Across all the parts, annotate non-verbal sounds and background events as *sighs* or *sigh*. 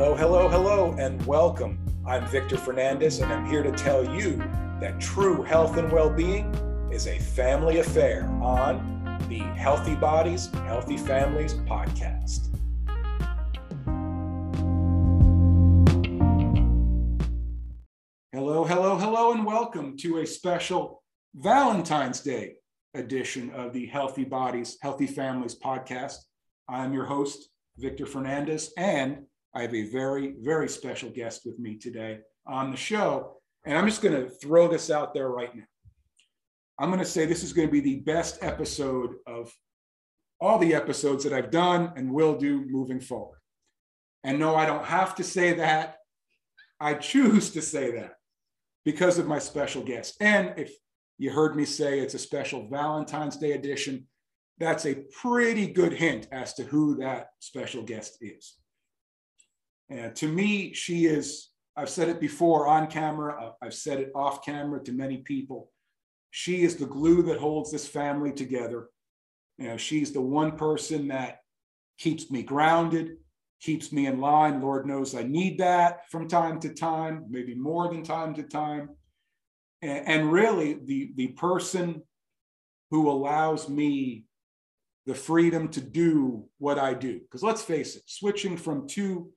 Hello, hello, hello, and welcome. I'm Victor Fernandes, and I'm here to tell you that true health and well being is a family affair on the Healthy Bodies, Healthy Families podcast. Hello, hello, hello, and welcome to a special Valentine's Day edition of the Healthy Bodies, Healthy Families podcast. I'm your host, Victor Fernandes, and I have a very, very special guest with me today on the show. And I'm just going to throw this out there right now. I'm going to say this is going to be the best episode of all the episodes that I've done and will do moving forward. And no, I don't have to say that. I choose to say that because of my special guest. And if you heard me say it's a special Valentine's Day edition, that's a pretty good hint as to who that special guest is. And to me, she is, I've said it before on camera, uh, I've said it off camera to many people. She is the glue that holds this family together. You know, she's the one person that keeps me grounded, keeps me in line. Lord knows I need that from time to time, maybe more than time to time. And, and really, the, the person who allows me the freedom to do what I do. Because let's face it, switching from two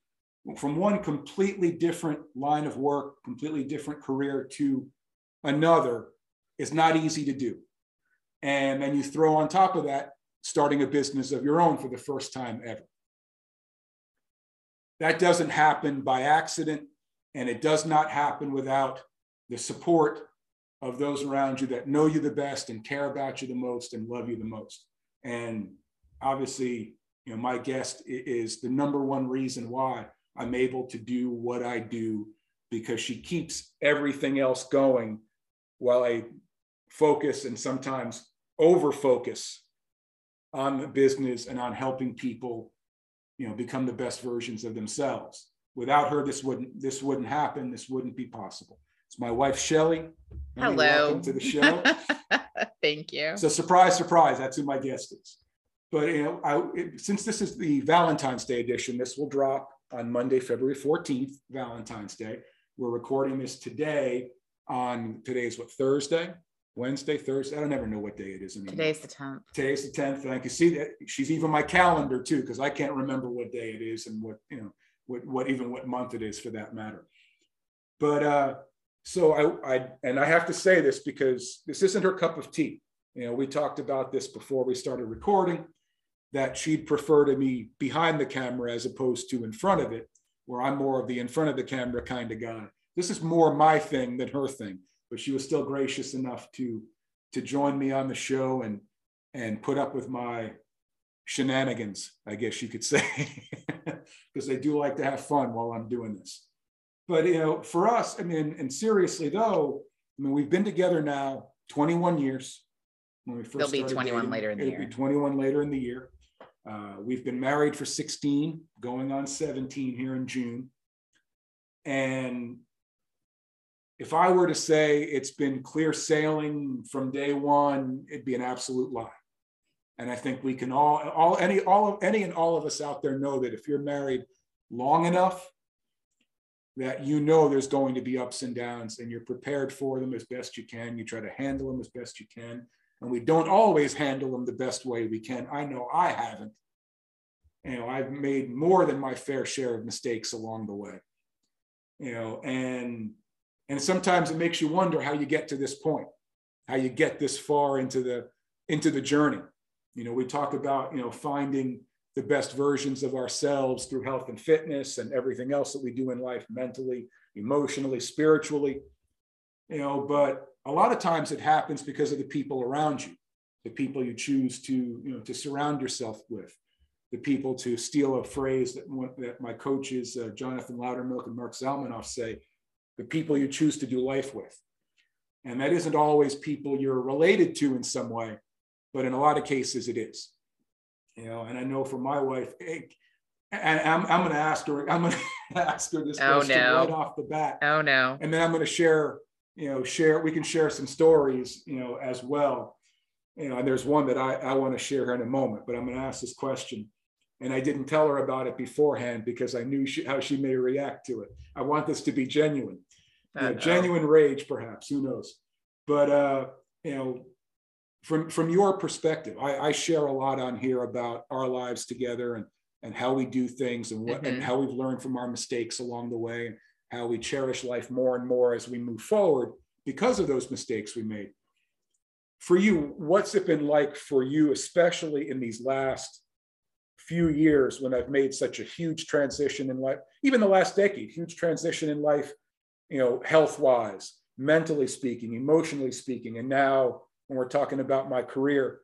from one completely different line of work, completely different career to another is not easy to do. And then you throw on top of that starting a business of your own for the first time ever. That doesn't happen by accident, and it does not happen without the support of those around you that know you the best and care about you the most and love you the most. And obviously, you know, my guest is the number one reason why I'm able to do what I do because she keeps everything else going while I focus and sometimes over focus on the business and on helping people you know become the best versions of themselves. Without her this wouldn't this wouldn't happen. This wouldn't be possible. It's my wife shelly hello. welcome to the show. *laughs* Thank you. So surprise surprise that's who my guest is. But you know I, it, since this is the valentine's day edition this will drop on Monday, February 14th, Valentine's Day. We're recording this today on today's what Thursday, Wednesday, Thursday. I don't ever know what day it is anymore. Today's the 10th. Today's the 10th. And I can see that she's even my calendar too, because I can't remember what day it is and what, you know, what, what even what month it is for that matter. But uh, so I, I and I have to say this because this isn't her cup of tea. You know, we talked about this before we started recording that she'd prefer to be behind the camera as opposed to in front of it, where I'm more of the in front of the camera kind of guy. This is more my thing than her thing, but she was still gracious enough to to join me on the show and and put up with my shenanigans, I guess you could *laughs* say, because I do like to have fun while I'm doing this. But you know, for us, I mean, and seriously though, I mean, we've been together now 21 years. When we first It'll be 21 dating, later in the it'll year. Be 21 later in the year. Uh, we've been married for 16, going on 17 here in June. And if I were to say it's been clear sailing from day one, it'd be an absolute lie. And I think we can all, all any, all of any and all of us out there know that if you're married long enough, that you know there's going to be ups and downs, and you're prepared for them as best you can. You try to handle them as best you can and we don't always handle them the best way we can. I know I haven't. You know, I've made more than my fair share of mistakes along the way. You know, and and sometimes it makes you wonder how you get to this point, how you get this far into the into the journey. You know, we talk about, you know, finding the best versions of ourselves through health and fitness and everything else that we do in life mentally, emotionally, spiritually. You know, but a lot of times it happens because of the people around you the people you choose to you know to surround yourself with the people to steal a phrase that, that my coaches uh, jonathan loudermilk and mark zalmanoff say the people you choose to do life with. And that isn't always people you're related to in some way but in a lot of cases it is. You know and i know for my wife and I'm, I'm going to ask her i'm going *laughs* to ask her this oh, question no. right off the bat. Oh no. And then i'm going to share you know share we can share some stories you know as well you know and there's one that i, I want to share here in a moment but i'm going to ask this question and I didn't tell her about it beforehand because I knew she, how she may react to it. I want this to be genuine, you know, genuine rage, perhaps. Who knows? But uh, you know, from from your perspective, I, I, share a lot on here about our lives together and and how we do things and what mm-hmm. and how we've learned from our mistakes along the way how we cherish life more and more as we move forward because of those mistakes we made. For you, what's it been like for you, especially in these last few years when I've made such a huge transition in life, even the last decade, huge transition in life, you know, health wise, mentally speaking, emotionally speaking. And now when we're talking about my career,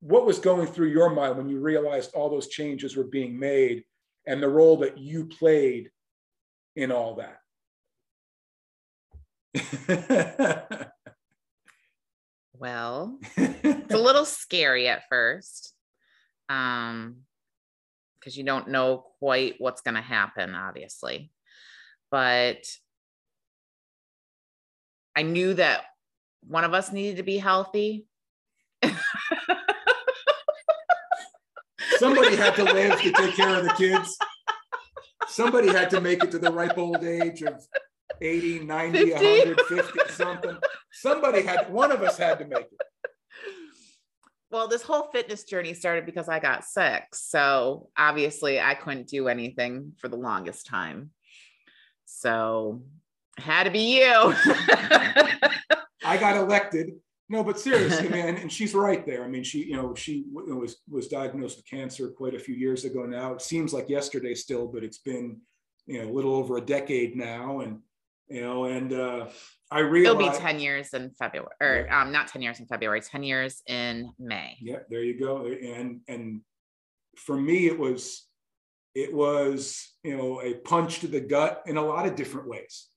what was going through your mind when you realized all those changes were being made and the role that you played in all that? *laughs* well, it's a *laughs* little scary at first um because you don't know quite what's going to happen obviously. But i knew that one of us needed to be healthy. Somebody had to live to take care of the kids somebody had to make it to the ripe old age of 80 90 50? 150 something somebody had one of us had to make it well, this whole fitness journey started because I got sick. So obviously, I couldn't do anything for the longest time. So had to be you. I got elected. No, but seriously, *laughs* man, and she's right there. I mean, she, you know, she was was diagnosed with cancer quite a few years ago now. It seems like yesterday still, but it's been, you know, a little over a decade now, and you know, and uh, I realized it'll be 10 years in February or yeah. um, not 10 years in February, 10 years in May. Yeah, there you go. And and for me, it was it was, you know, a punch to the gut in a lot of different ways.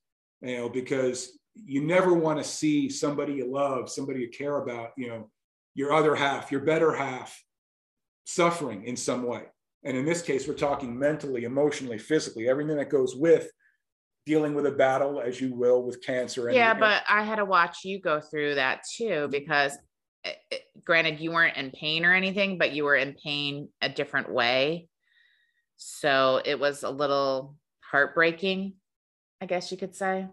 You know, because you never want to see somebody you love, somebody you care about, you know, your other half, your better half suffering in some way. And in this case, we're talking mentally, emotionally, physically, everything that goes with dealing with a battle as you will with cancer. And, yeah, but I had to watch you go through that too because eh, eh, granted you weren't in pain or anything, but you were in pain a different way. So it was a little heartbreaking, I guess you could say.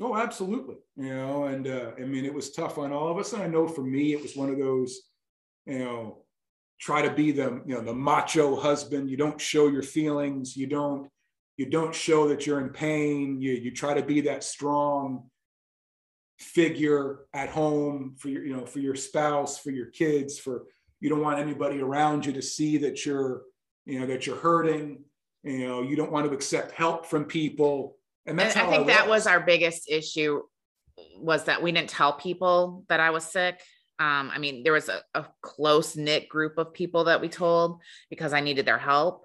Oh, absolutely. You know, and uh, I mean, it was tough on all of us. And I know for me, it was one of those, you know, try to be the, you know, the macho husband. You don't show your feelings. You don't, you don't show that you're in pain you, you try to be that strong figure at home for your you know for your spouse for your kids for you don't want anybody around you to see that you're you know that you're hurting you know you don't want to accept help from people and and i think I that was. our biggest issue was that we didn't tell people that i was sick. Um, i mean there was a, a close knit group of people that we told because i needed their help.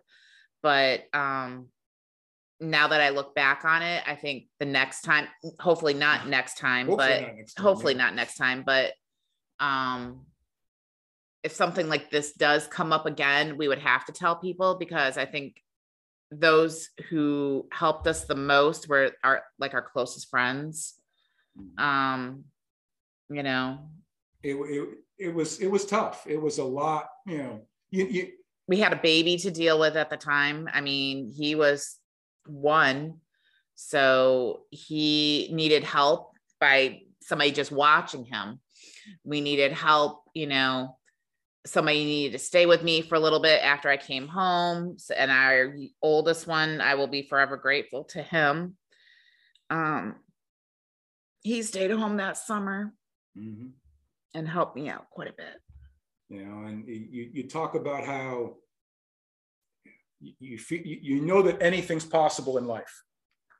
But um, now that I look back on it, I think the next time, hopefully not *sighs* next time, hopefully but not next time, hopefully yeah. not next time, but um if something like this does come up again, we would have to tell people because I think those who helped us the most were our like our closest friends. Mm-hmm. Um, you know, it, it it was it was tough. It was a lot, you know. You, you we had a baby to deal with at the time. I mean, he was one. So he needed help by somebody just watching him. We needed help, you know, somebody needed to stay with me for a little bit after I came home. And our oldest one, I will be forever grateful to him. Um, he stayed home that summer mm-hmm. and helped me out quite a bit. You know, and you, you talk about how you, feel, you know that anything's possible in life,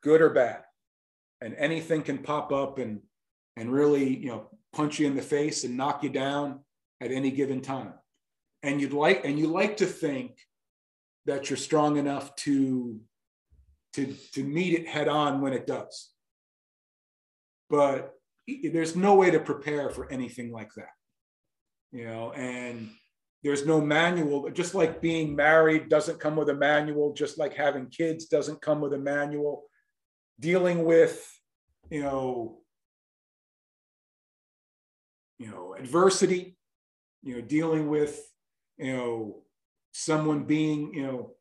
good or bad, and anything can pop up and and really you know punch you in the face and knock you down at any given time. And you'd like and you like to think that you're strong enough to to to meet it head on when it does. But there's no way to prepare for anything like that. You know, and there's no manual just like being married doesn't come with a manual just like having kids doesn't come with a manual dealing with you know you know adversity you know dealing with you know someone being, you know,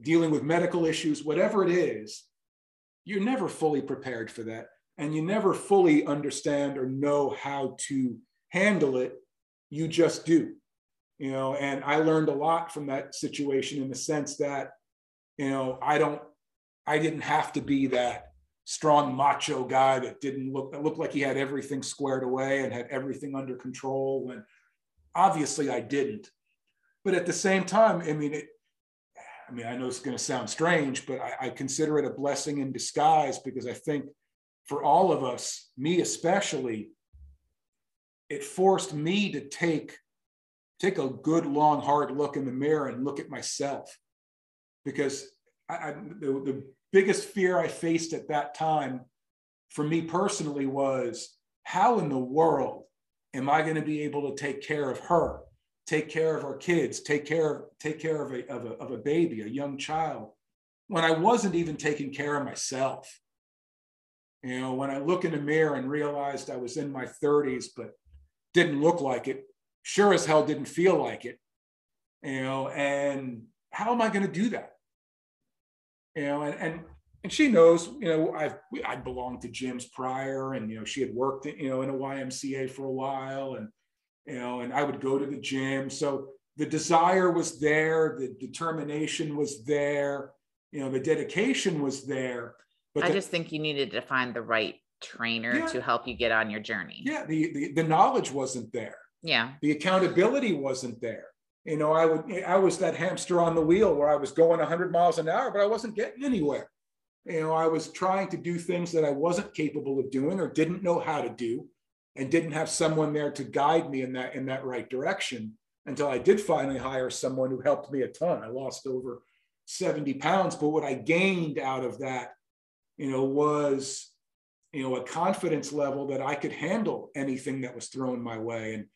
dealing with medical issues, whatever it is, you're never fully prepared for that. And you never fully understand or know how to handle it. You just do, you know. And I learned a lot from that situation in the sense that, you know, I don't, I didn't have to be that strong macho guy that didn't look that looked like he had everything squared away and had everything under control when obviously I didn't. But at the same time, I mean, it, I mean, I know it's going to sound strange, but I, I, consider it a blessing in disguise because I think for all of us, me especially, it forced me to take take a good, long, hard look in the mirror and look at myself. Because I, I, the, the biggest fear I faced at that time for me personally was how in the world am I going to be able to take care of her? take care of our kids, take care of take care of a, of a, of a baby, a young child, when I wasn't even taking care of myself. You know, when I look in the mirror and realized I was in my 30s, but didn't look like it, sure as hell didn't feel like it. You know, and how am I going to do that? You know, and and and she knows, you know, I've I belonged to gyms prior, and you know, she had worked, you know, in a YMCA for a while, and you know, and I would go to the gym. So the desire was there, the determination was there, you know, the dedication was there. But I the, just think you needed to find the right trainer yeah, to help you get on your journey. Yeah, the, the the knowledge wasn't there. Yeah. The accountability wasn't there. You know, I would I was that hamster on the wheel where I was going 100 miles an hour, but I wasn't getting anywhere. You know, I was trying to do things that I wasn't capable of doing or didn't know how to do and didn't have someone there to guide me in that in that right direction until I did finally hire someone who helped me a ton. I lost over 70 pounds, but what I gained out of that, you know, was you know a confidence level that I could handle anything that was thrown my way. And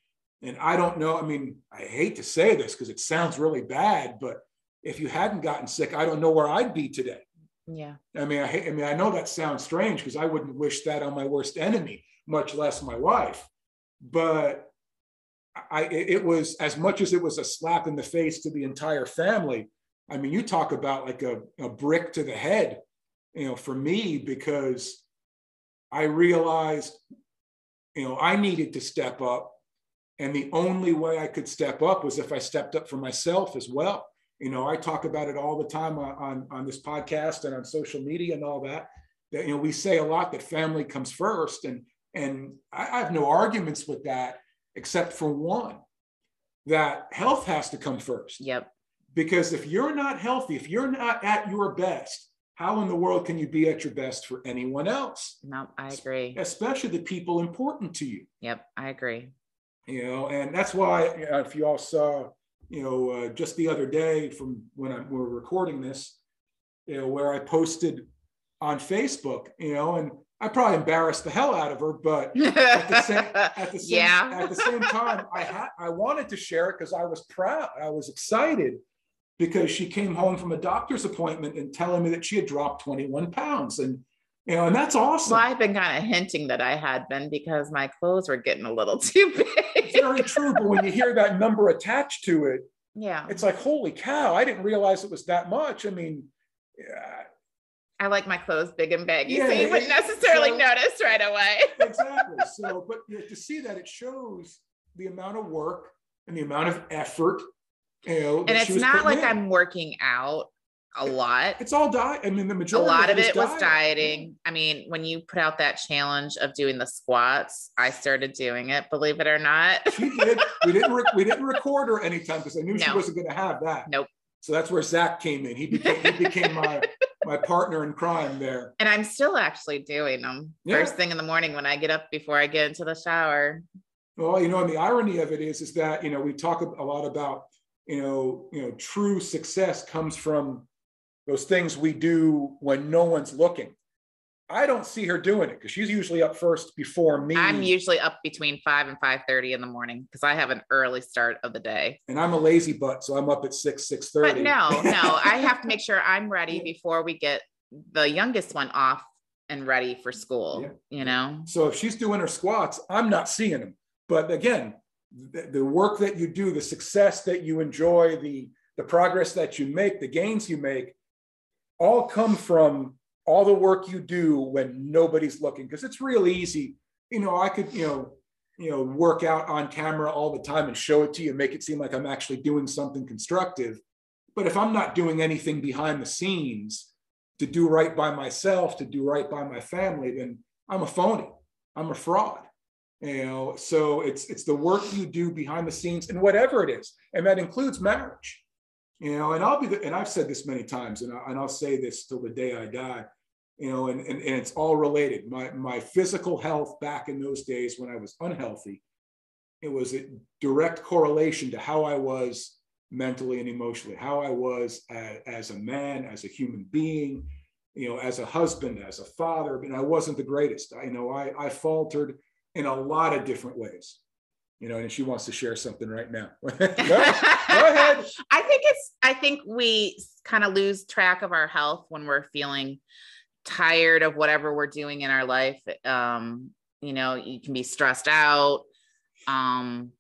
and I don't know. I mean, I hate to say this because it sounds really bad, but if you hadn't gotten sick, I don't know where I'd be today. Yeah. I mean, I, hate, I mean, I know that sounds strange because I wouldn't wish that on my worst enemy much less my wife. But I, it was as much as it was a slap in the face to the entire family. I mean, you talk about like a, a brick to the head, you know, for me, because I realized, you know, I needed to step up. And the only way I could step up was if I stepped up for myself as well. You know, I talk about it all the time on, on, on this podcast and on social media and all that. That, you know, we say a lot that family comes first. And and I have no arguments with that, except for one that health has to come first. Yep. Because if you're not healthy, if you're not at your best, how in the world can you be at your best for anyone else? No, I agree. Especially the people important to you. Yep, I agree. You know, and that's why you know, if you all saw, you know, uh, just the other day from when I, we we're recording this, you know, where I posted on Facebook, you know, and I probably embarrassed the hell out of her, but *laughs* at the same, at the same, yeah. at the same time, I *laughs* had I wanted to share it because I was proud. I was excited because she came home from a doctor's appointment and telling me that she had dropped 21 pounds. And you know, and that's awesome. Well, I've been kind of hinting that I had been because my clothes were getting a little *laughs* too big. Very true. But when you hear that number attached to it, yeah, it's like, holy cow, I didn't realize it was that much. I mean, yeah, I like my clothes big and baggy, yeah, so you wouldn't necessarily so, notice right away. *laughs* exactly. So, but you know, to see that, it shows the amount of work and the amount of effort. You know, and it's not like in. I'm working out a lot. It's all diet. I mean, the majority. A lot of, it, was dieting. I mean, when you put out that challenge of doing the squats, I started doing it. Believe it or not. she did. We didn't. Re- we didn't record her anytime because I knew no. she wasn't going to have that. Nope. So that's where Zach came in. He became. He became my my partner in crime there. And I'm still actually doing them yeah. first thing in the morning when I get up before I get into the shower. Well, you know, and the irony of it is, is that you know we talk a lot about you know, you know, true success comes from those things we do when no one's looking. I don't see her doing it because she's usually up first before me. I'm usually up between five and five thirty in the morning because I have an early start of the day. And I'm a lazy butt, so I'm up at six six thirty. But no, no, *laughs* I have to make sure I'm ready before we get the youngest one off and ready for school. Yeah. You know. So if she's doing her squats, I'm not seeing them. But again, the, the work that you do, the success that you enjoy, the the progress that you make, the gains you make, all come from all the work you do when nobody's looking. Because it's real easy. You know, I could, you know, you know, work out on camera all the time and show it to you and make it seem like I'm actually doing something constructive. But if I'm not doing anything behind the scenes to do right by myself, to do right by my family, then I'm a phony. I'm a fraud. You know, so it's it's the work you do behind the scenes and whatever it is, and that includes marriage. You know, and I'll be the, and I've said this many times, and, I, and I'll say this till the day I die. You know, and, and, and it's all related. My my physical health back in those days when I was unhealthy, it was a direct correlation to how I was mentally and emotionally, how I was as, as a man, as a human being, you know, as a husband, as a father. Mean, I wasn't the greatest. I you know I, I faltered in a lot of different ways. You know, and she wants to share something right now. go, *laughs* go ahead. *laughs* I think it's I think we kind of lose track of our health when we're feeling tired of whatever we're doing in our life. Um, you know, you can be stressed out. Um,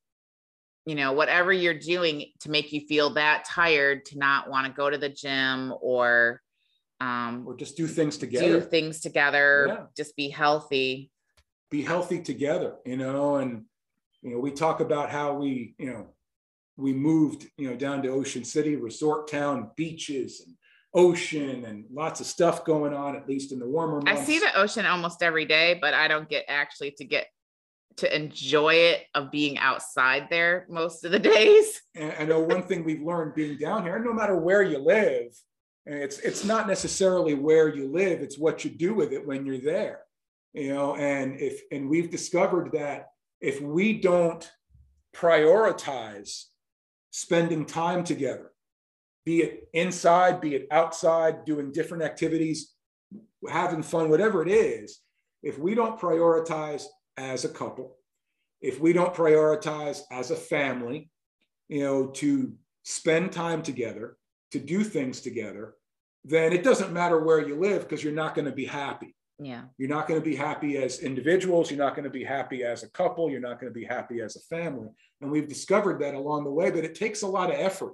you know, whatever you're doing to make you feel that tired to not want to go to the gym or um or just do things together. Do things together, yeah. just be healthy. Be healthy together, you know, and you know, we talk about how we, you know, we moved, you know, down to Ocean City, resort town, beaches and ocean and lots of stuff going on, at least in the warmer months. I see the ocean almost every day, but I don't get actually to get to enjoy it of being outside there most of the *laughs* days. And I know one thing we've learned being down here, no matter where you live, it's it's not necessarily where you live, it's what you do with it when you're there. You know, and if and we've discovered that if we don't prioritize spending time together, be it inside, be it outside, doing different activities, having fun, whatever it is, if we don't prioritize as a couple, if we don't prioritize as a family, you know, to spend time together, to do things together, then it doesn't matter where you live because you're not going to be happy. Yeah. You're not going to be happy as individuals. You're not going to be happy as a couple. You're not going to be happy as a family. And we've discovered that along the way, but it takes a lot of effort.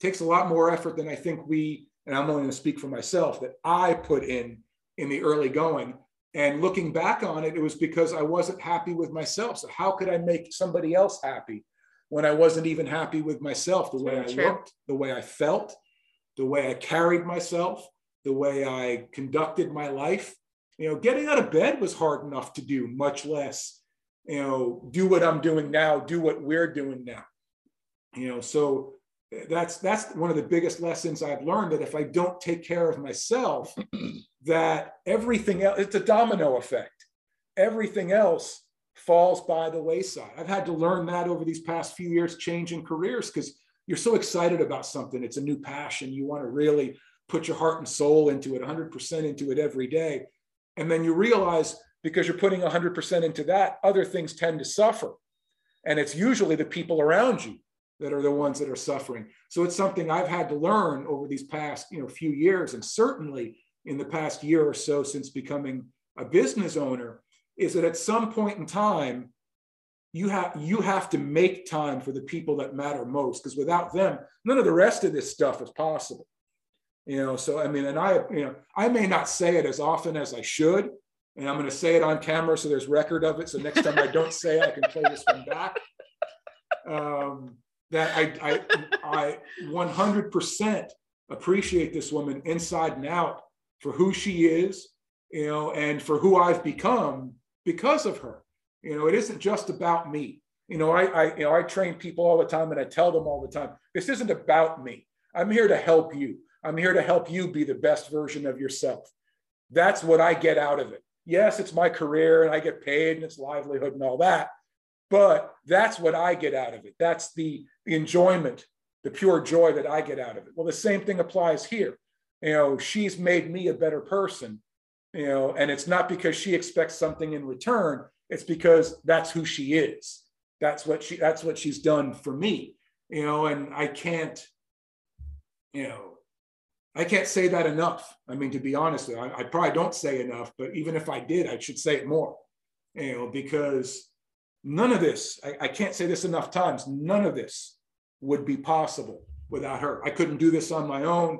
It takes a lot more effort than I think we, and I'm only going to speak for myself, that I put in in the early going and looking back on it, it was because I wasn't happy with myself. So how could I make somebody else happy when I wasn't even happy with myself? The way I looked, the way I felt, the way I carried myself, the way I conducted my life. You know, getting out of bed was hard enough to do, much less, you know, do what I'm doing now, do what we're doing now. You know, so that's that's one of the biggest lessons I've learned that if I don't take care of myself, *clears throat* that everything else it's a domino effect. Everything else falls by the wayside. I've had to learn that over these past few years, changing careers, because you're so excited about something. It's a new passion. You want to really put your heart and soul into it, 100% into it every day. And then you realize because you're putting 100% into that, other things tend to suffer. And it's usually the people around you that are the ones that are suffering. So it's something I've had to learn over these past, you know, few years, and certainly in the past year or so since becoming a business owner, is that at some point in time, you have you have to make time for the people that matter most, because without them, none of the rest of this stuff is possible. You know, so I mean, and I, you know, I may not say it as often as I should, and I'm going to say it on camera so there's record of it. So next time I don't *laughs* say it, I can play this one back. Um, that I, I, I 100% appreciate this woman inside and out for who she is, you know, and for who I've become because of her. You know, it isn't just about me. You know, I, I, you know, I train people all the time and I tell them all the time, this isn't about me. I'm here to help you. I'm here to help you be the best version of yourself. That's what I get out of it. Yes, it's my career and I get paid and it's livelihood and all that. But that's what I get out of it. That's the, the enjoyment, the pure joy that I get out of it. Well, the same thing applies here. You know, she's made me a better person, you know, and it's not because she expects something in return. It's because that's who she is. That's what she that's what she's done for me. You know, and I can't, you know, I can't say that enough. I mean, to be honest, I, I probably don't say enough, but even if I did, I should say it more. You know, because none of this, I, I can't say this enough times, none of this would be possible without her. I couldn't do this on my own.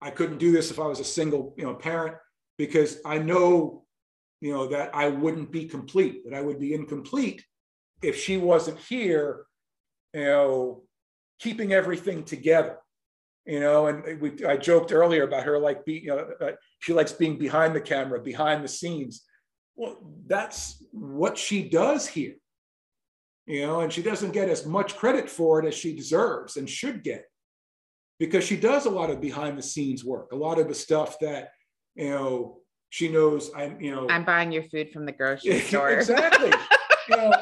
I couldn't do this if I was a single, you know, parent because I know, you know, that I wouldn't be complete, that I would be incomplete if she wasn't here, you know, keeping everything together. You know, and we I joked earlier about her like be, you know, uh, she likes being behind the camera, behind the scenes. Well, that's what she does here. You know, and she doesn't get as much credit for it as she deserves and should get because she does a lot of behind the scenes work, a lot of the stuff that, you know, she knows I'm, you know, I'm buying your food from the grocery *laughs* store. exactly. you know,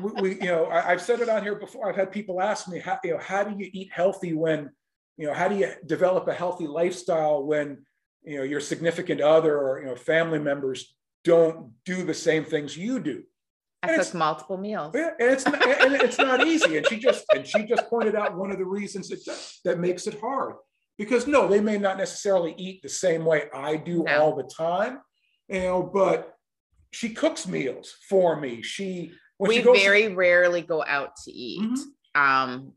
we, we, you know, I, have said it on here before. I've had people ask me, how, you know, how do you eat healthy when, you know, how do you develop a healthy lifestyle when, you know, your significant other or, you know, family members don't do the same things you do? I cook multiple meals. Yeah, and it's not, and it's not easy. And she just and she just pointed out one of the reasons that that makes it hard because no, they may not necessarily eat the same way I do no. all the time, you know, but she cooks meals for me. She we very to, rarely go out to eat. Mm-hmm. Um,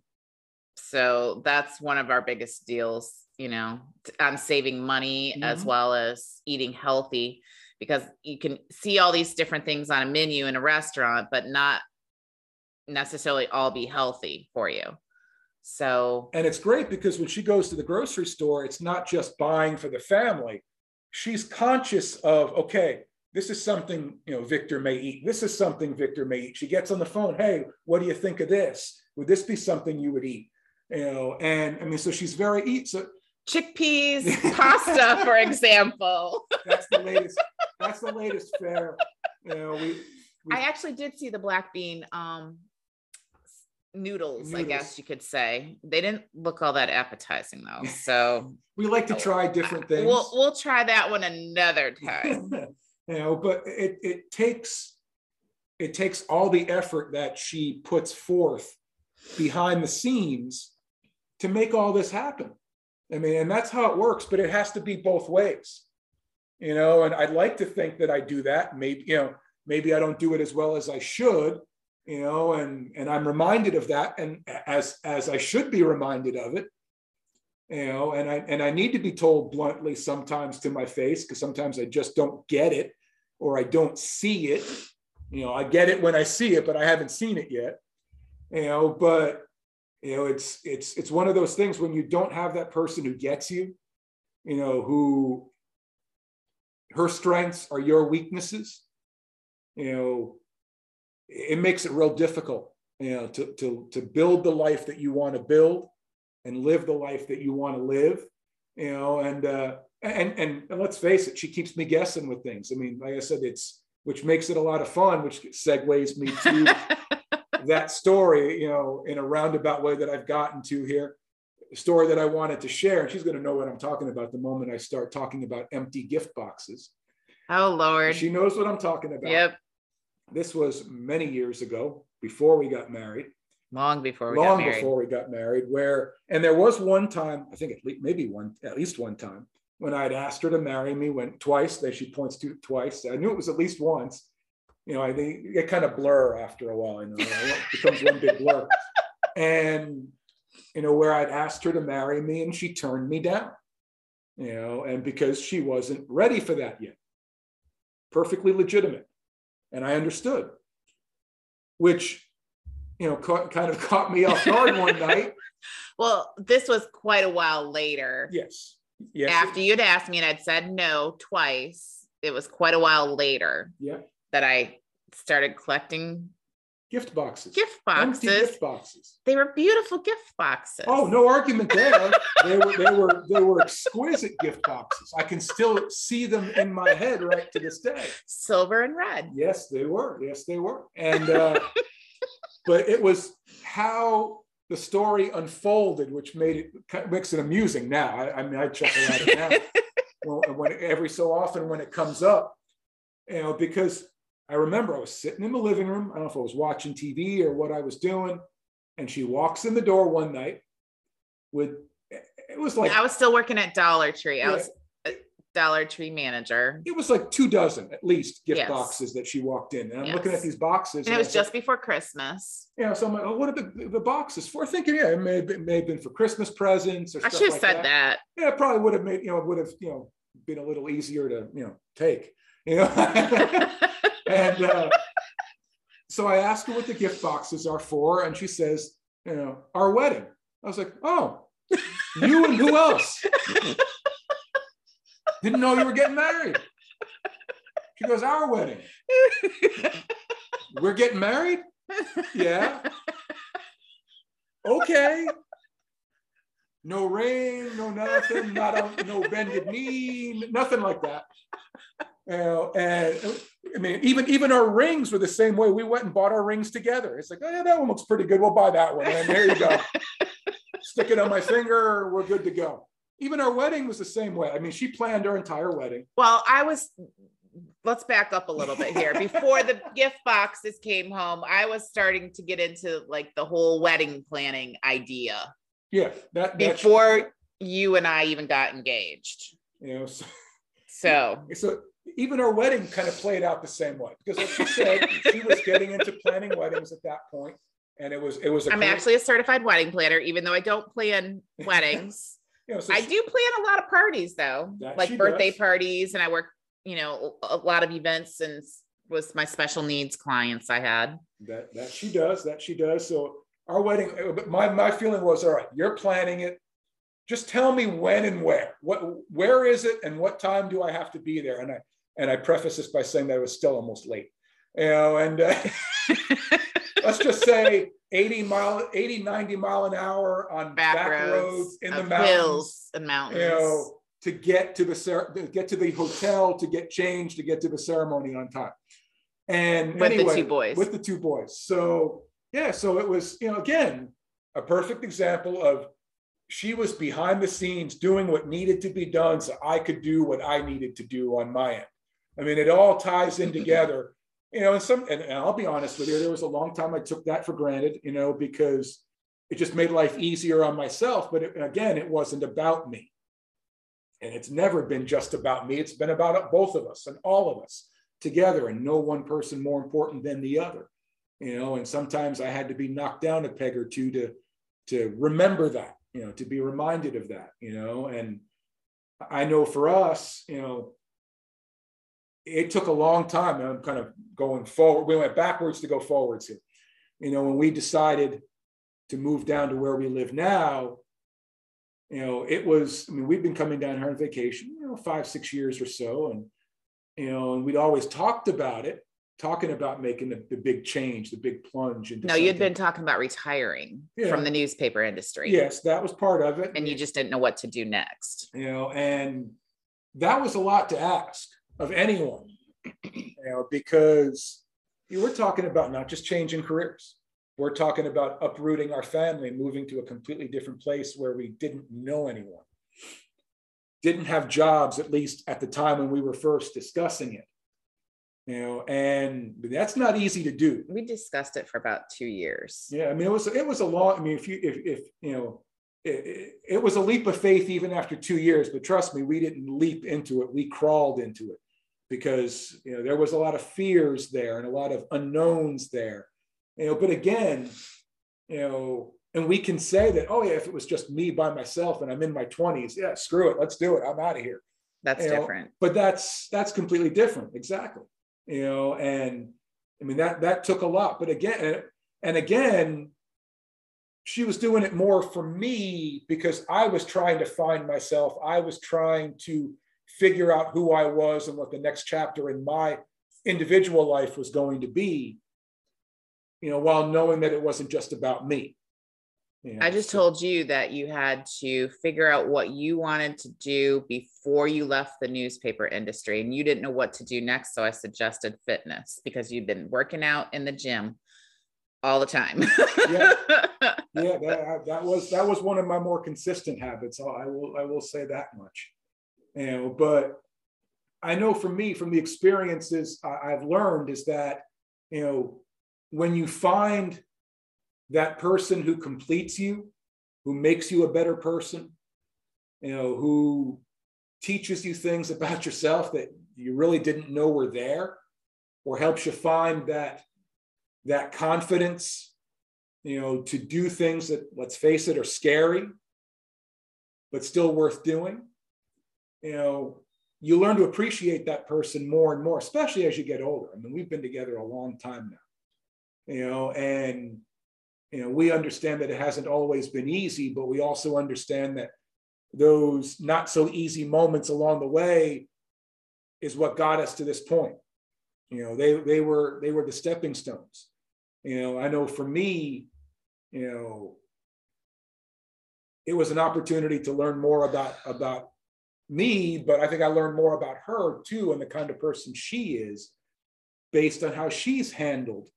so that's one of our biggest deals, you know, on saving money mm-hmm. as well as eating healthy because you can see all these different things on a menu in a restaurant, but not necessarily all be healthy for you. So, and it's great because when she goes to the grocery store, it's not just buying for the family. She's conscious of, okay, this is something you know Victor may eat. This is something Victor may eat. She gets on the phone. Hey, what do you think of this? Would this be something you would eat? You know, and I mean, so she's very eat. So chickpeas *laughs* pasta, for example. That's the latest. That's the latest fare. You know, we, we, I actually did see the black bean um, noodles, noodles, I guess you could say. They didn't look all that appetizing though. *laughs* So we like to try different things. We'll we'll try that one another time. *laughs* you know, but it it takes it takes all the effort that she puts forth behind the scenes to make all this happen. I mean, and that's how it works, but it has to be both ways, you know. And I'd like to think that I do that. Maybe, you know, maybe I don't do it as well as I should, you know, and and I'm reminded of that, and as as I should be reminded of it, you know, and I and I need to be told bluntly sometimes to my face because sometimes I just don't get it or I don't see it. You know, I get it when I see it, but I haven't seen it yet. You know, but you know it's it's it's one of those things when you don't have that person who gets you you know who her strengths are your weaknesses you know it makes it real difficult you know to to to build the life that you want to build and live the life that you want to live you know and uh and, and and let's face it she keeps me guessing with things i mean like i said it's which makes it a lot of fun which segues me to *laughs* that story, you know, in a roundabout way that I've gotten to here, a story that I wanted to share. And she's going to know what I'm talking about the moment I start talking about empty gift boxes. Oh, Lord. She knows what I'm talking about. Yep. This was many years ago, before we got married. Long before we long got married. before we got married, where and there was one time, I think at least maybe one, at least one time, when I'd asked her to marry me, went twice, that she points to twice. I knew it was at least once you know, I think it kind of blur after a while, you know, it becomes one big blur. And, you know, where I'd asked her to marry me and she turned me down, you know, and because she wasn't ready for that yet. Perfectly legitimate. And I understood, which, you know, caught, kind of *laughs* caught me off guard one night. Well, this was quite a while later. Yes. Yes. After you'd asked me and I'd said no twice, it was quite a while later. Yeah. That I started collecting gift boxes. Gift boxes. Empty gift boxes. They were beautiful gift boxes. Oh, no argument there. they were they were they were exquisite gift boxes. I can still see them in my head right to this day. Silver and red. Yes, they were. Yes, they were. And uh, *laughs* but it was how the story unfolded, which made it makes it amusing now. I, I mean, I chuckle at it now. *laughs* when, when every so often when it comes up, you know, because I remember I was sitting in the living room. I don't know if I was watching TV or what I was doing. And she walks in the door one night with, it was like. I was still working at Dollar Tree. I was uh, Dollar Tree manager. It was like two dozen at least gift Yes. boxes that she walked in. And I'm looking at these boxes. And it I was just before Christmas. Yeah, so I'm like, oh, what are the, the boxes for? Thinking, yeah, it may have been, may have been for Christmas presents or I should have like said that. that. Yeah, it probably would have made, you know, would have, you know, been a little easier to, you know, take, you know. *laughs* and uh, so I asked her what the gift boxes are for, and she says, you know, our wedding. I was like, oh, you and who else? Didn't know you were getting married. She goes, our wedding. We're getting married? Yeah. Okay. No ring, no nothing, not a no bended knee, nothing like that. You know, and I mean, even even our rings were the same way. We went and bought our rings together. It's like, oh yeah, that one looks pretty good. We'll buy that one. And there you go. Stick it on my finger. We're good to go. Even our wedding was the same way. I mean, she planned our entire wedding. Well, I was, let's back up a little bit here. *laughs* Before the gift boxes came home, I was starting to get into like the whole wedding planning idea Yeah, that that- before you and I even got engaged. you know. So, So, so even our wedding kind of played out the same way because, like she said, she was getting into planning weddings at that point, and it was it was. A I'm actually a certified wedding planner, even though I don't plan *laughs* weddings. You know, so I she- do plan a lot of parties though, like birthday does. parties, and I work, you know, a lot of events and was my special needs clients I had. That that she does. That she does. So our wedding. uh, But my my feeling was, all right, you're planning it. Just tell me when and where. What where is it and what time do I have to be there? And I and I preface this by saying that I was still almost late. You know, and uh, *laughs* let's just say 80 mile, 80, 90 mile an hour on Back, roads, in the mountains. hills and mountains. You know, to get to the to get to the hotel, to get changed, to get to the ceremony on time. And With the two boys. With the two boys. So yeah, so it was, you know, again, a perfect example of she was behind the scenes doing what needed to be done so I could do what I needed to do on my end. I mean, it all ties in *laughs* together. You know, and some and, and I'll be honest with you, there was a long time I took that for granted, you know, because it just made life easier on myself. But it, again, it wasn't about me. And it's never been just about me. It's been about both of us and all of us together, and no one person more important than the other. You know, and sometimes I had to be knocked down a peg or two to to remember that, you know, to be reminded of that, you know. And I know for us, you know, it took a long time. and I'm kind of going forward. We went backwards to go forwards here. You know, when we decided to move down to where we live now, you know, it was, I mean, we've been coming down here on vacation, you know, five, six years or so. And, you know, and we'd always talked about it, talking about making the, the big change, the big plunge. Into no, you'd been talking about retiring Yeah. from the newspaper industry. Yes, that was part of it. And you just didn't know what to do next. you know, and that was a lot to ask of anyone, you know, because were talking about not just changing careers. We're talking about uprooting our family, moving to a completely different place where we didn't know anyone, didn't have jobs, at least at the time when we were first discussing it. You know, and that's not easy to do. We discussed it for about two years. Yeah, I mean, it was it was a long. I mean, if you if if you know, it, it, it was a leap of faith even after two years. But trust me, we didn't leap into it. We crawled into it because you know there was a lot of fears there and a lot of unknowns there. You know, but again, you know, and we can say that, oh yeah, if it was just me by myself and I'm in my twenties, yeah, screw it, let's do it. I'm out of here That's you know, different. but that's that's completely different exactly you know and i mean that that took a lot but again and again she was doing it more for me because i was trying to find myself i was trying to figure out who i was and what the next chapter in my individual life was going to be you know while knowing that it wasn't just about me You know, I just so- told you that you had to figure out what you wanted to do before you left the newspaper industry and you didn't know what to do next. So I suggested fitness because you've been working out in the gym all the time. Yeah. *laughs* yeah that, that was that was one of my more consistent habits i will i will say that much you know but i know for me from the experiences i've learned is that you know when you find that person who completes you who makes you a better person you know who teaches you things about yourself that you really didn't know were there or helps you find that that confidence you know to do things that let's face it are scary but still worth doing you know you learn to appreciate that person more and more especially as you get older. I mean we've been together a long time now you know and you know we understand that it hasn't always been easy but we also understand that those not so easy moments along the way is what got us to this point. You know they they were they were the stepping stones. You know i know for me you know it was an opportunity to learn more about about me but i think i learned more about her too and the kind of person she is based on how she's handled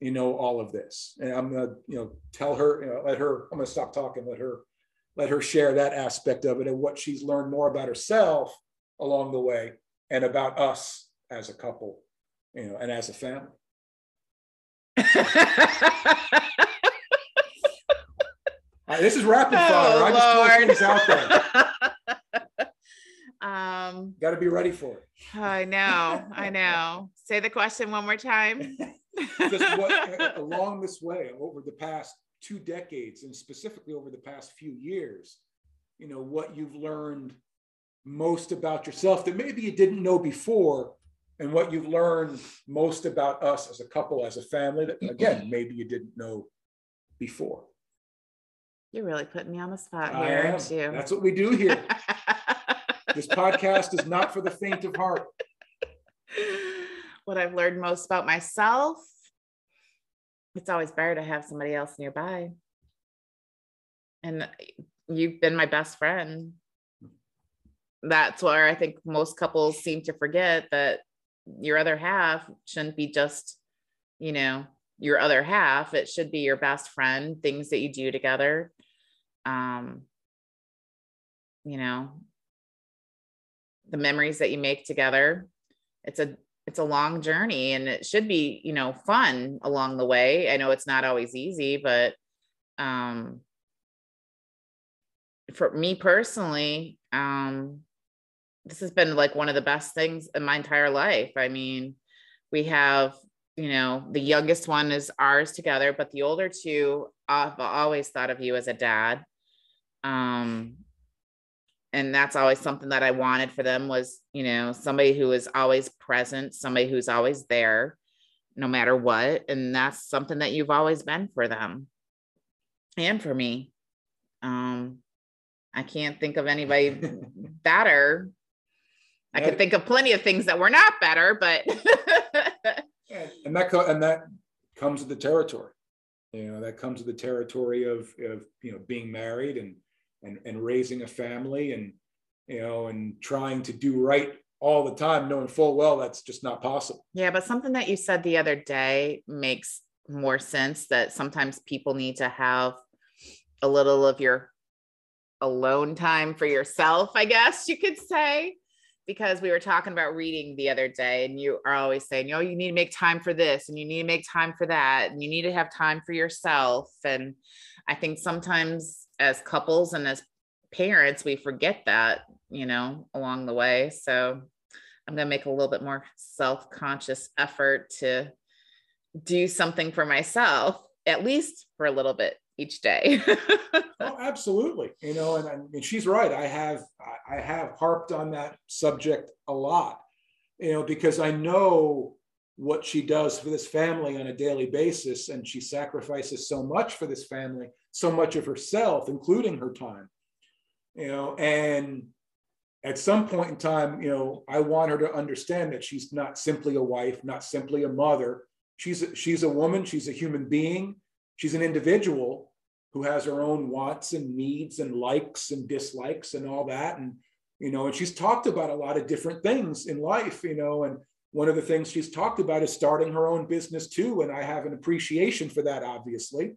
you know all of this. And i'm gonna you know tell her you know let her i'm gonna stop talking let her let her share that aspect of it and what she's learned more about herself along the way and about us as a couple you know and as a family. *laughs* This is rapid fire. Oh, i just throw oh, things out there *laughs* um got to be ready for it. I know i *laughs* know. Say the question one more time. *laughs* Just *laughs* what along this way over the past two decades and specifically over the past few years you know what you've learned most about yourself that maybe you didn't know before and what you've learned most about us as a couple as a family that again *clears throat* maybe you didn't know before. You're really putting me on the spot here aren't you? That's what we do here this podcast is not for the faint of heart what i've learned most about myself it's always better to have somebody else nearby. And you've been my best friend. That's where I think most couples seem to forget that your other half shouldn't be just, you know, your other half. It should be your best friend, things that you do together. Um, you know, the memories that you make together. It's a it's a long journey and it should be you know fun along the way. I know it's not always easy but um for me personally um this has been like one of the best things in my entire life. I mean we have you know the youngest one is ours together but the older two i've always thought of you as a dad. Um and that's always something that I wanted for them was, you know, somebody who is always present, somebody who's always there no matter what. And that's something that you've always been for them and for me. Um, I can't think of anybody *laughs* better. I could think of plenty of things that were not better, but *laughs* and that co- and that comes with the territory. You know, that comes with the territory of of you know being married and and, and raising a family and you know and trying to do right all the time knowing full well that's just not possible. Yeah but something that you said the other day makes more sense that sometimes people need to have a little of your alone time for yourself i guess you could say because we were talking about reading the other day and you are always saying oh you need to make time for this and you need to make time for that and you need to have time for yourself. And i think sometimes as couples and as parents, we forget that, you know, along the way. So I'm going to make a little bit more self conscious effort to do something for myself, at least for a little bit each day. *laughs* oh, absolutely. You know, and, and she's right. I have, I have harped on that subject a lot, you know, because I know what she does for this family on a daily basis and she sacrifices so much for this family so much of herself including her time you know and at some point in time you know i want her to understand that she's not simply a wife not simply a mother. She's a, she's a woman she's a human being. She's an individual who has her own wants and needs and likes and dislikes and all that. And you know and she's talked about a lot of different things in life you know and one of the things she's talked about is starting her own business too. And I have an appreciation for that, obviously.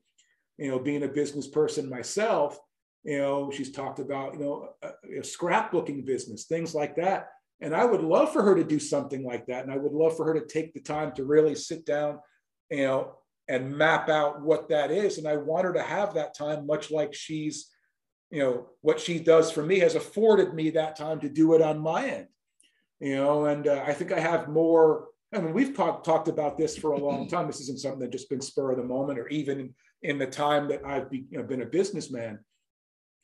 You know, being a business person myself, you know, she's talked about, you know, a, a scrapbooking business, things like that. And I would love for her to do something like that. And I would love for her to take the time to really sit down, you know, and map out what that is. And I want her to have that time, much like she's, you know, what she does for me has afforded me that time to do it on my end, you know, and uh, I think I have more. I mean, we've talked talked about this for a long *clears throat* time. This isn't something that just been spur of the moment, or even in, the time that I've be, you know, been a businessman.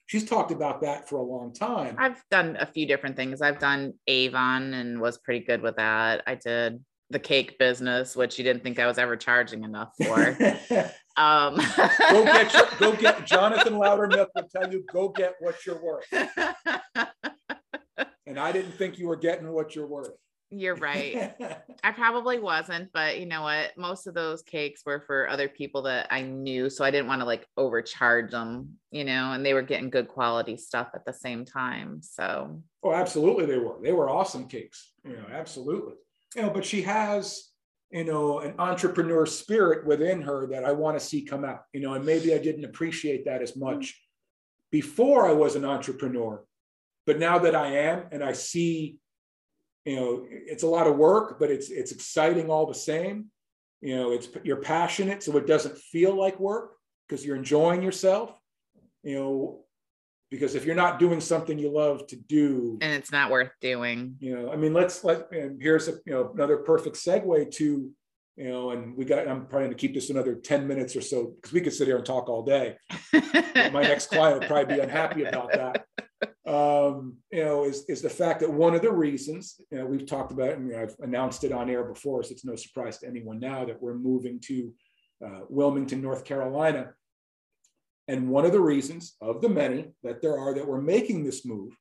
She's talked about that for a long time. I've done a few different things. I've done Avon and was pretty good with that. I did the cake business, which you didn't think I was ever charging enough for. *laughs* um, go get your, go get *laughs* Jonathan Loudermilk will tell you go get what you're worth. *laughs* and I didn't think you were getting what you're worth. You're right. *laughs* I probably wasn't, but you know what? Most of those cakes were for other people that I knew. So I didn't want to like overcharge them, you know, and they were getting good quality stuff at the same time. So, oh, absolutely. They were. They were awesome cakes, you know, absolutely you know, but she has, you know, an entrepreneur spirit within her that I want to see come out, you know, and maybe I didn't appreciate that as much mm. before I was an entrepreneur. But now that I am and I see, you know, it's a lot of work, but it's it's exciting all the same. You know, it's you're passionate, so it doesn't feel like work because you're enjoying yourself. You know, because if you're not doing something you love to do and it's not worth doing you know i mean let's let and here's a you know another perfect segue to you know and we got i'm trying to keep this another 10 minutes or so because we could sit here and talk all day *laughs* my next client would probably be unhappy about that um, you know is, is the fact that one of the reasons you know we've talked about and i've announced it on air before so it's no surprise to anyone now that we're moving to uh, wilmington north carolina and one of the reasons of the many that there are that we're making this move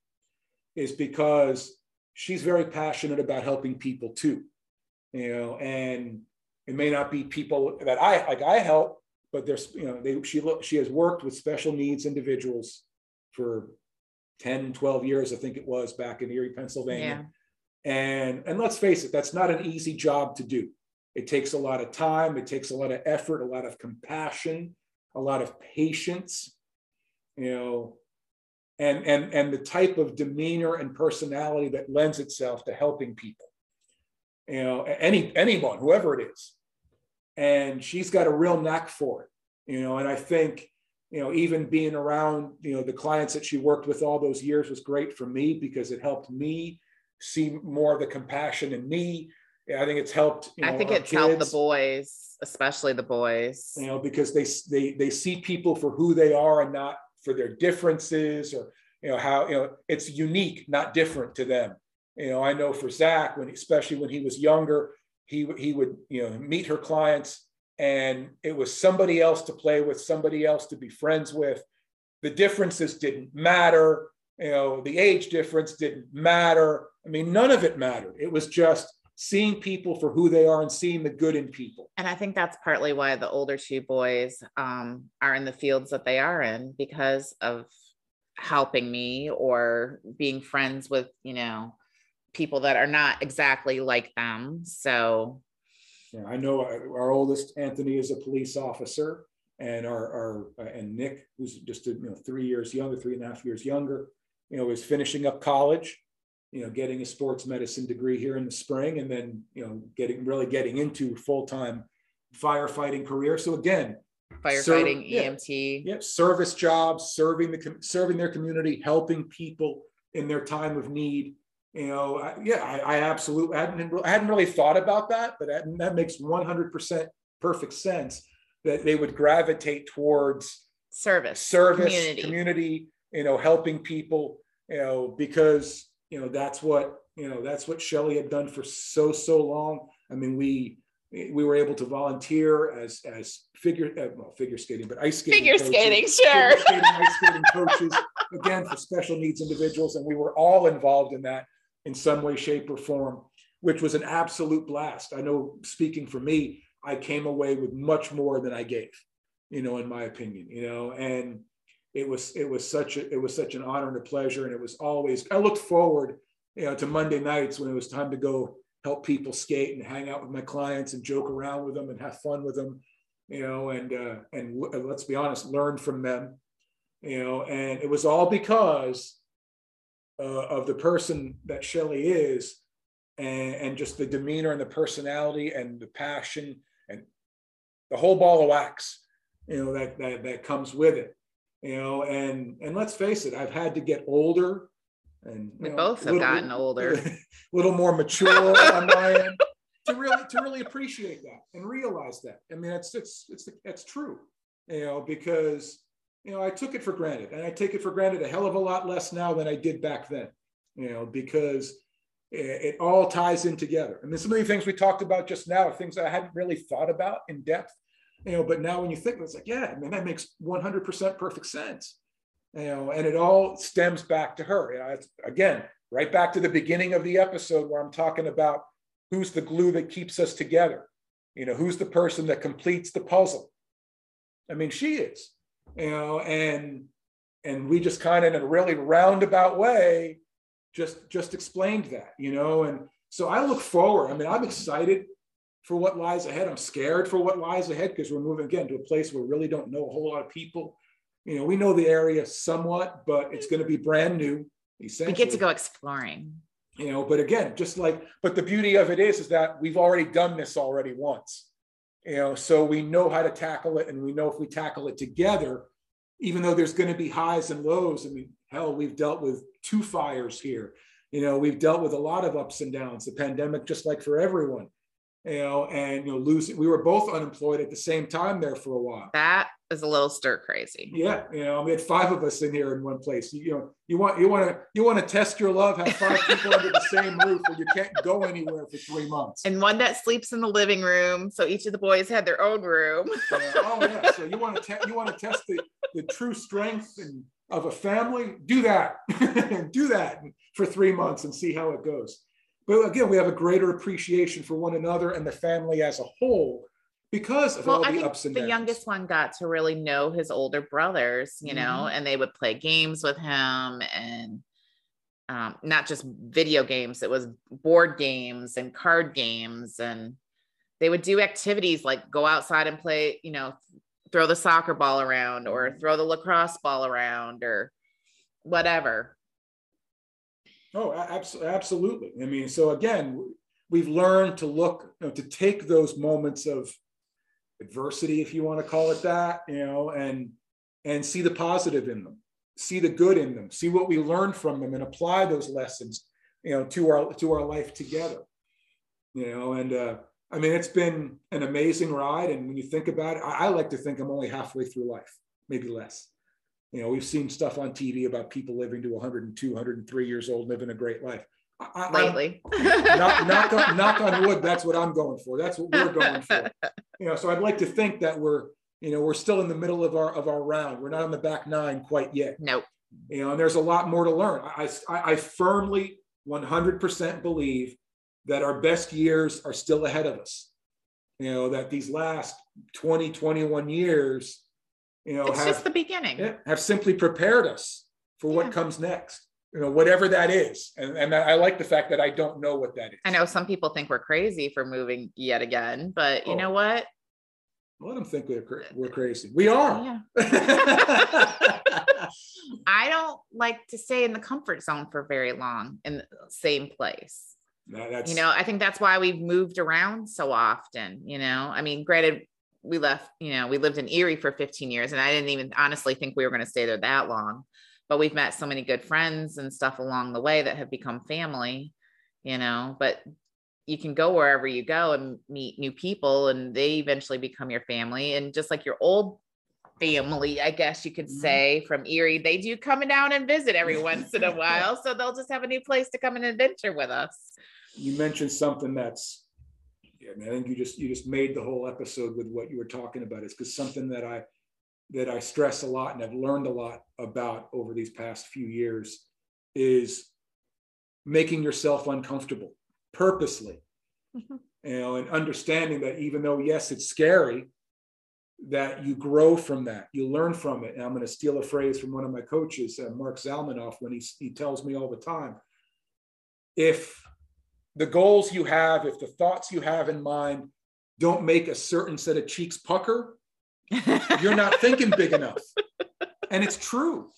is because she's very passionate about helping people too. You know, and it may not be people that I like I help, but there's, you know, they she she has worked with special needs individuals for 10, 12 years, I think it was back in Erie, Pennsylvania. Yeah. And and let's face it, that's not an easy job to do. It takes a lot of time, it takes a lot of effort, a lot of compassion a lot of patience, you know, and and and the type of demeanor and personality that lends itself to helping people. You know, any anyone, whoever it is. And she's got a real knack for it, you know, and I think you know, even being around, you know, the clients that she worked with all those years was great for me because it helped me see more of the compassion in me. I think it's helped. You know, I think it's kids. helped the boys especially the boys. You know, because they they they see people for who they are and not for their differences or you know how you know it's unique, not different to them. You know, I know for Zach when especially when he was younger, he he would you know meet her clients and it was somebody else to play with, somebody else to be friends with. The differences didn't matter. You know, the age difference didn't matter. I mean, none of it mattered. It was just seeing people for who they are and seeing the good in people. And I think that's partly why the older two boys um, are in the fields that they are in because of helping me or being friends with, you know, people that are not exactly like them. So, yeah, I know our, our oldest Anthony is a police officer, and our, our uh, and Nick, who's just you know three years younger, three and a half years younger, you know, is finishing up college you know, getting a sports medicine degree here in the spring, and then you know, getting really getting into full time firefighting career. So again, firefighting, EMT, yeah, service jobs, serving the serving their community, helping people in their time of need. You know, I, yeah, I, I, absolutely I hadn't I hadn't really thought about that, but that, that makes one hundred percent perfect sense that they would gravitate towards service, service, community. community, you know, helping people, you know, because you know that's what you know that's what Shelly had done for so so long. I mean, we we were able to volunteer as as figure uh, well figure skating, but ice skating. Figure coaches, skating, sure. Figure skating, ice skating coaches again for special needs individuals, and we were all involved in that in some way, shape, or form, which was an absolute blast. I know, speaking for me, I came away with much more than I gave, you know, in my opinion, you know, and it was it was such a it was such an honor and a pleasure and it was always i looked forward you know to monday nights when it was time to go help people skate and hang out with my clients and joke around with them and have fun with them you know and uh, and let's be honest learn from them you know and it was all because uh, of the person that Shelly is and, and just the demeanor and the personality and the passion and the whole ball of wax you know that that, that comes with it you know, and and let's face it, I've had to get older and we know, both have little, gotten older, a *laughs* little more mature on my end to really to really appreciate that and realize that. I mean, it's it's it's it's true, you know, because you know I took it for granted, and I take it for granted a hell of a lot less now than I did back then, you know, because it, it all ties in together. And then some of the things we talked about just now things I hadn't really thought about in depth, you know, but now when you think, it's like, yeah, I mean, that makes 100% perfect sense, you know, and it all stems back to her. You know, it's, again, right back to the beginning of the episode where I'm talking about who's the glue that keeps us together, you know, who's the person that completes the puzzle. I mean, she is, you know, and and we just kind of in a really roundabout way just just explained that, you know, and so I look forward. I mean, I'm excited for what lies ahead. I'm scared for what lies ahead because we're moving again to a place where we really don't know a whole lot of people. You know, we know the area somewhat, but it's going to be brand new. Essentially. We get to go exploring. You know, but again, just like, but the beauty of it is, is that we've already done this already once. You know, so we know how to tackle it, and we know if we tackle it together, even though there's going to be highs and lows. I mean, hell, we've dealt with two fires here. You know, we've dealt with a lot of ups and downs. The pandemic, just like for everyone you know, and you know, losing. We were both unemployed at the same time there for a while. That is a little stir crazy. Yeah, you know, we had five of us in here in one place. You, you know, you want you want to you want to test your love, have five people under the same roof, where you can't go anywhere for three months. And one that sleeps in the living room, so each of the boys had their own room. *laughs* Oh yeah, so you want to te- you want to test the the true strength and of a family. Do that, *laughs* do that for three months and see how it goes. But again, we have a greater appreciation for one another and the family as a whole because of well, all the ups and downs. The youngest one got to really know his older brothers, you mm-hmm. know, and they would play games with him and um, not just video games, it was board games and card games. And they would do activities like go outside and play, you know, throw the soccer ball around or mm-hmm. throw the lacrosse ball around or whatever. Oh, absolutely. I mean, so again, we've learned to look, you know, to take those moments of adversity, if you want to call it that, you know, and and see the positive in them, see the good in them, see what we learn from them, and apply those lessons, you know, to our to our life together. You know, and uh, I mean, it's been an amazing ride. And when you think about it, I, I like to think I'm only halfway through life, maybe less. You know, we've seen stuff on TV about people living to 102, 103 years old, living a great life. I, Lately, *laughs* knock, knock, on, knock on wood. That's what I'm going for. That's what we're going for. You know, so I'd like to think that we're, you know, we're still in the middle of our of our round. We're not on the back nine quite yet. Nope. You know, and there's a lot more to learn. I I, I firmly 100% believe that our best years are still ahead of us. You know, that these last 20, 21 years you know, it's have, just the beginning. Yeah, have simply prepared us for what yeah. comes next. You know, whatever that is, and and I like the fact that I don't know what that is. I know some people think we're crazy for moving yet again, but you oh. know what? Let them think we're, cra- we're uh, crazy. We are. Yeah. *laughs* *laughs* I don't like to stay in the comfort zone for very long in the same place. No, you know, I think that's why we've moved around so often. You know, I mean, granted, we left, you know, we lived in Erie for 15 years and I didn't even honestly think we were going to stay there that long. But we've met so many good friends and stuff along the way that have become family, you know, but you can go wherever you go and meet new people and they eventually become your family. And just like your old family, I guess you could mm-hmm. say from Erie, they do come down and visit every *laughs* once in a while. So they'll just have a new place to come and adventure with us. You mentioned something that's I mean, I think you just you just made the whole episode with what you were talking about. Is because something that I that I stress a lot and I've learned a lot about over these past few years is making yourself uncomfortable purposely. Mm-hmm. You know, and understanding that even though yes, it's scary, that you grow from that, you learn from it. And I'm going to steal a phrase from one of my coaches, uh, Mark Zalmanoff, when he, he tells me all the time, if the goals you have, if the thoughts you have in mind don't make a certain set of cheeks pucker, *laughs* you're not thinking big enough. And it's true.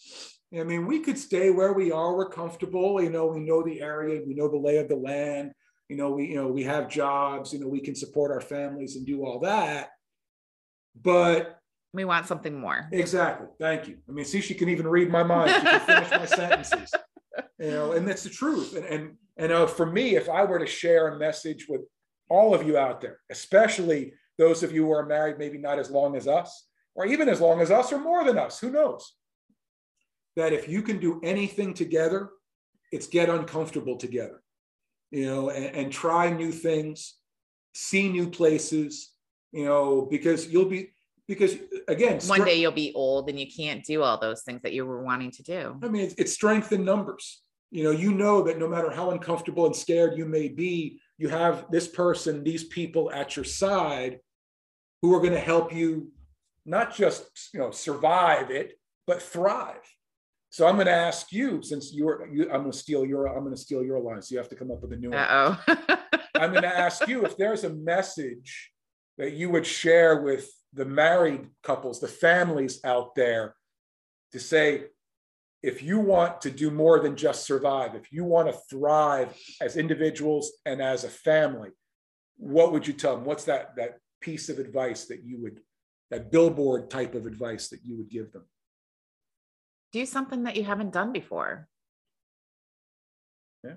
I mean, we could stay where we are. We're comfortable. You know, we know the area, we know the lay of the land. You know, we you know we have jobs. You know, we can support our families and do all that. But We want something more. Exactly. Thank you. I mean, see, she can even read my mind. She can finish my *laughs* sentences. You know, and that's the truth. And and and uh, for me, if I were to share a message with all of you out there, especially those of you who are married, maybe not as long as us, or even as long as us, or more than us, who knows? That if you can do anything together, it's get uncomfortable together, you know, and, and try new things, see new places, you know, because you'll be because again one day you'll be old and you can't do all those things that you were wanting to do i mean it's, it's strength in numbers you know you know that no matter how uncomfortable and scared you may be you have this person these people at your side who are going to help you not just you know survive it but thrive so i'm going to ask you since you're you, i'm going to steal your i'm going to steal your line so you have to come up with a new Uh-oh. one *laughs* i'm going to ask you if there's a message that you would share with the married couples, the families out there to say, if you want to do more than just survive, if you want to thrive as individuals and as a family, what would you tell them? What's that, that piece of advice that you would, that billboard type of advice that you would give them? Do something that you haven't done before. Yeah.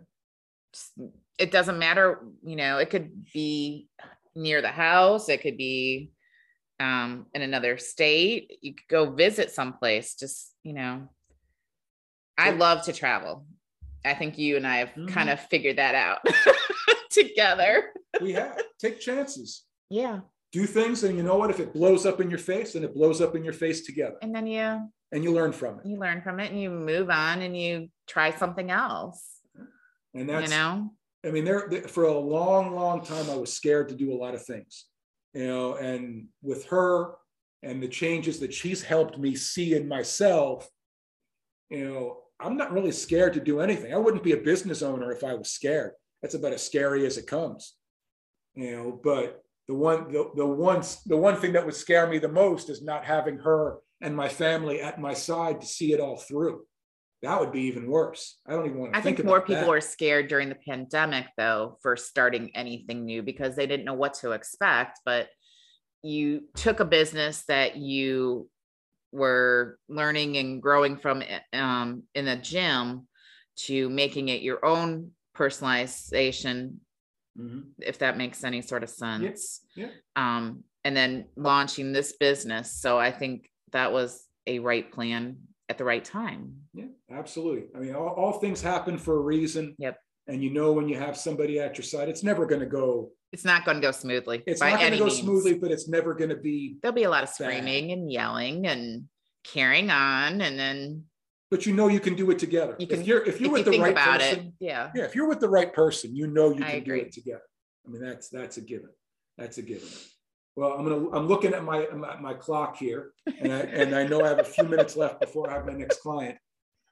It doesn't matter, you know, it could be near the house, it could be um, in another state. You could go visit someplace. Just you know, I love to travel. I think you and I have mm-hmm. kind of figured that out *laughs* together. we have take chances. Yeah. Do things, and you know what? If it blows up in your face, then it blows up in your face together. And then you and you learn from it. You learn from it, and you move on, and you try something else. And that's you know. I mean, there for a long, long time, I was scared to do a lot of things you know, and with her and the changes that she's helped me see in myself, you know, I'm not really scared to do anything. I wouldn't be a business owner if I was scared. That's about as scary as it comes, you know. But the one, the, the one, the one thing that would scare me the most is not having her and my family at my side to see it all through that would be even worse. I don't even want to I think, think more people that. were scared during the pandemic though for starting anything new because they didn't know what to expect. But you took a business that you were learning and growing from eh, um, in a gym to making it your own personalization, mm-hmm. if that makes any sort of sense. Yeah. yeah. Um, and then launching this business. So I think that was a right plan at the right time. Yeah, absolutely. I mean, all, all things happen for a reason. Yep. And you know when you have somebody at your side, it's never going to go. It's not going to go smoothly. It's not going to go means. smoothly, but it's never going to be. There'll be a lot of screaming bad. and yelling and carrying on, and then. But you know you can do it together. You can, if you're if you're if with you the right person, it, yeah, yeah. If you're with the right person, you know you can do it together. I mean, that's that's a given. That's a given. Well, I'm gonna. I'm looking at my my clock here, and I and I know I have a few minutes left before I have my next client.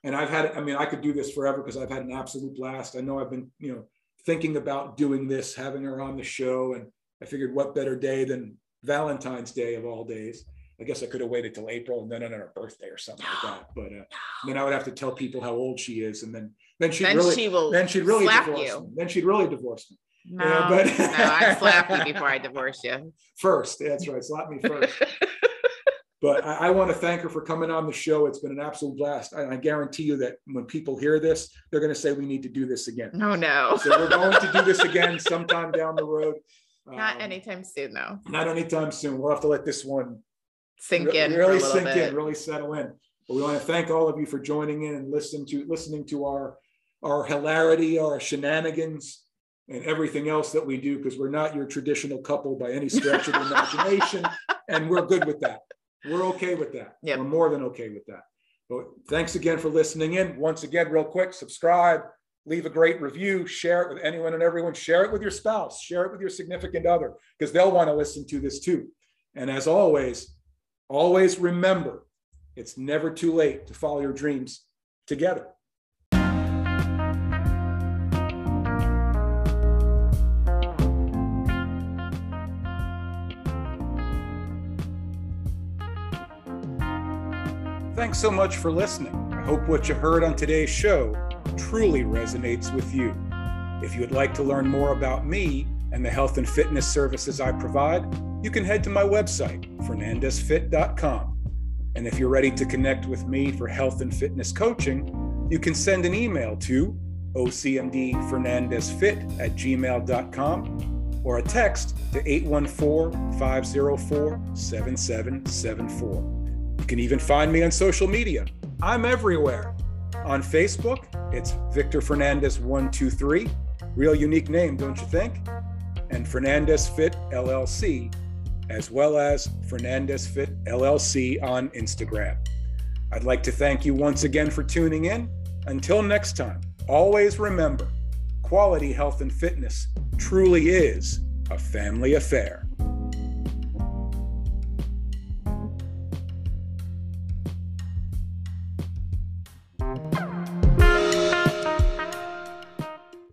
And I've had. I mean, I could do this forever because I've had an absolute blast. I know I've been, you know, thinking about doing this, having her on the show, and I figured, what better day than Valentine's Day of all days? I guess I could have waited till April and then on her birthday or something like that. *gasps* But uh, then I would have to tell people how old she is, and then then she'd then really she will then she'd really divorce you. me. Then she'd really divorce me. No, yeah, but no, I slap you *laughs* before I divorce you. First, that's right. Slap me first. *laughs* but I, I, want to thank her for coming on the show. It's been an absolute blast. I, I guarantee you that when people hear this, they're going to say we need to do this again. Oh no! so we're going to do this again sometime down the road. *laughs* Not um, anytime soon, though. Not anytime soon. We'll have to let this one sink in. Really sink bit. in. Really settle in. But we want to thank all of you for joining in and listening to listening to our our hilarity, our shenanigans and everything else that we do because we're not your traditional couple by any stretch of the imagination. *laughs* And we're good with that. We're okay with that. Yep. We're more than okay with that. But thanks again for listening in. Once again, real quick, subscribe, leave a great review, share it with anyone and everyone, share it with your spouse, share it with your significant other, because they'll want to listen to this too. And as always, always remember it's never too late to follow your dreams together. Thanks so much for listening. I hope what you heard on today's show truly resonates with you. If you would like to learn more about me and the health and fitness services I provide, you can head to my website, fernandesfit.com. And if you're ready to connect with me for health and fitness coaching, you can send an email to ocmdfernandesfit at gmail.com or a text to 814 504 7774. You can even find me on social media. I'm everywhere. On Facebook, it's Victor Fernandes 123. Real unique name, don't you think? And Fernandes Fit LLC, as well as Fernandes Fit LLC on Instagram. I'd like to thank you once again for tuning in. Until next time, always remember quality health and fitness truly is a family affair.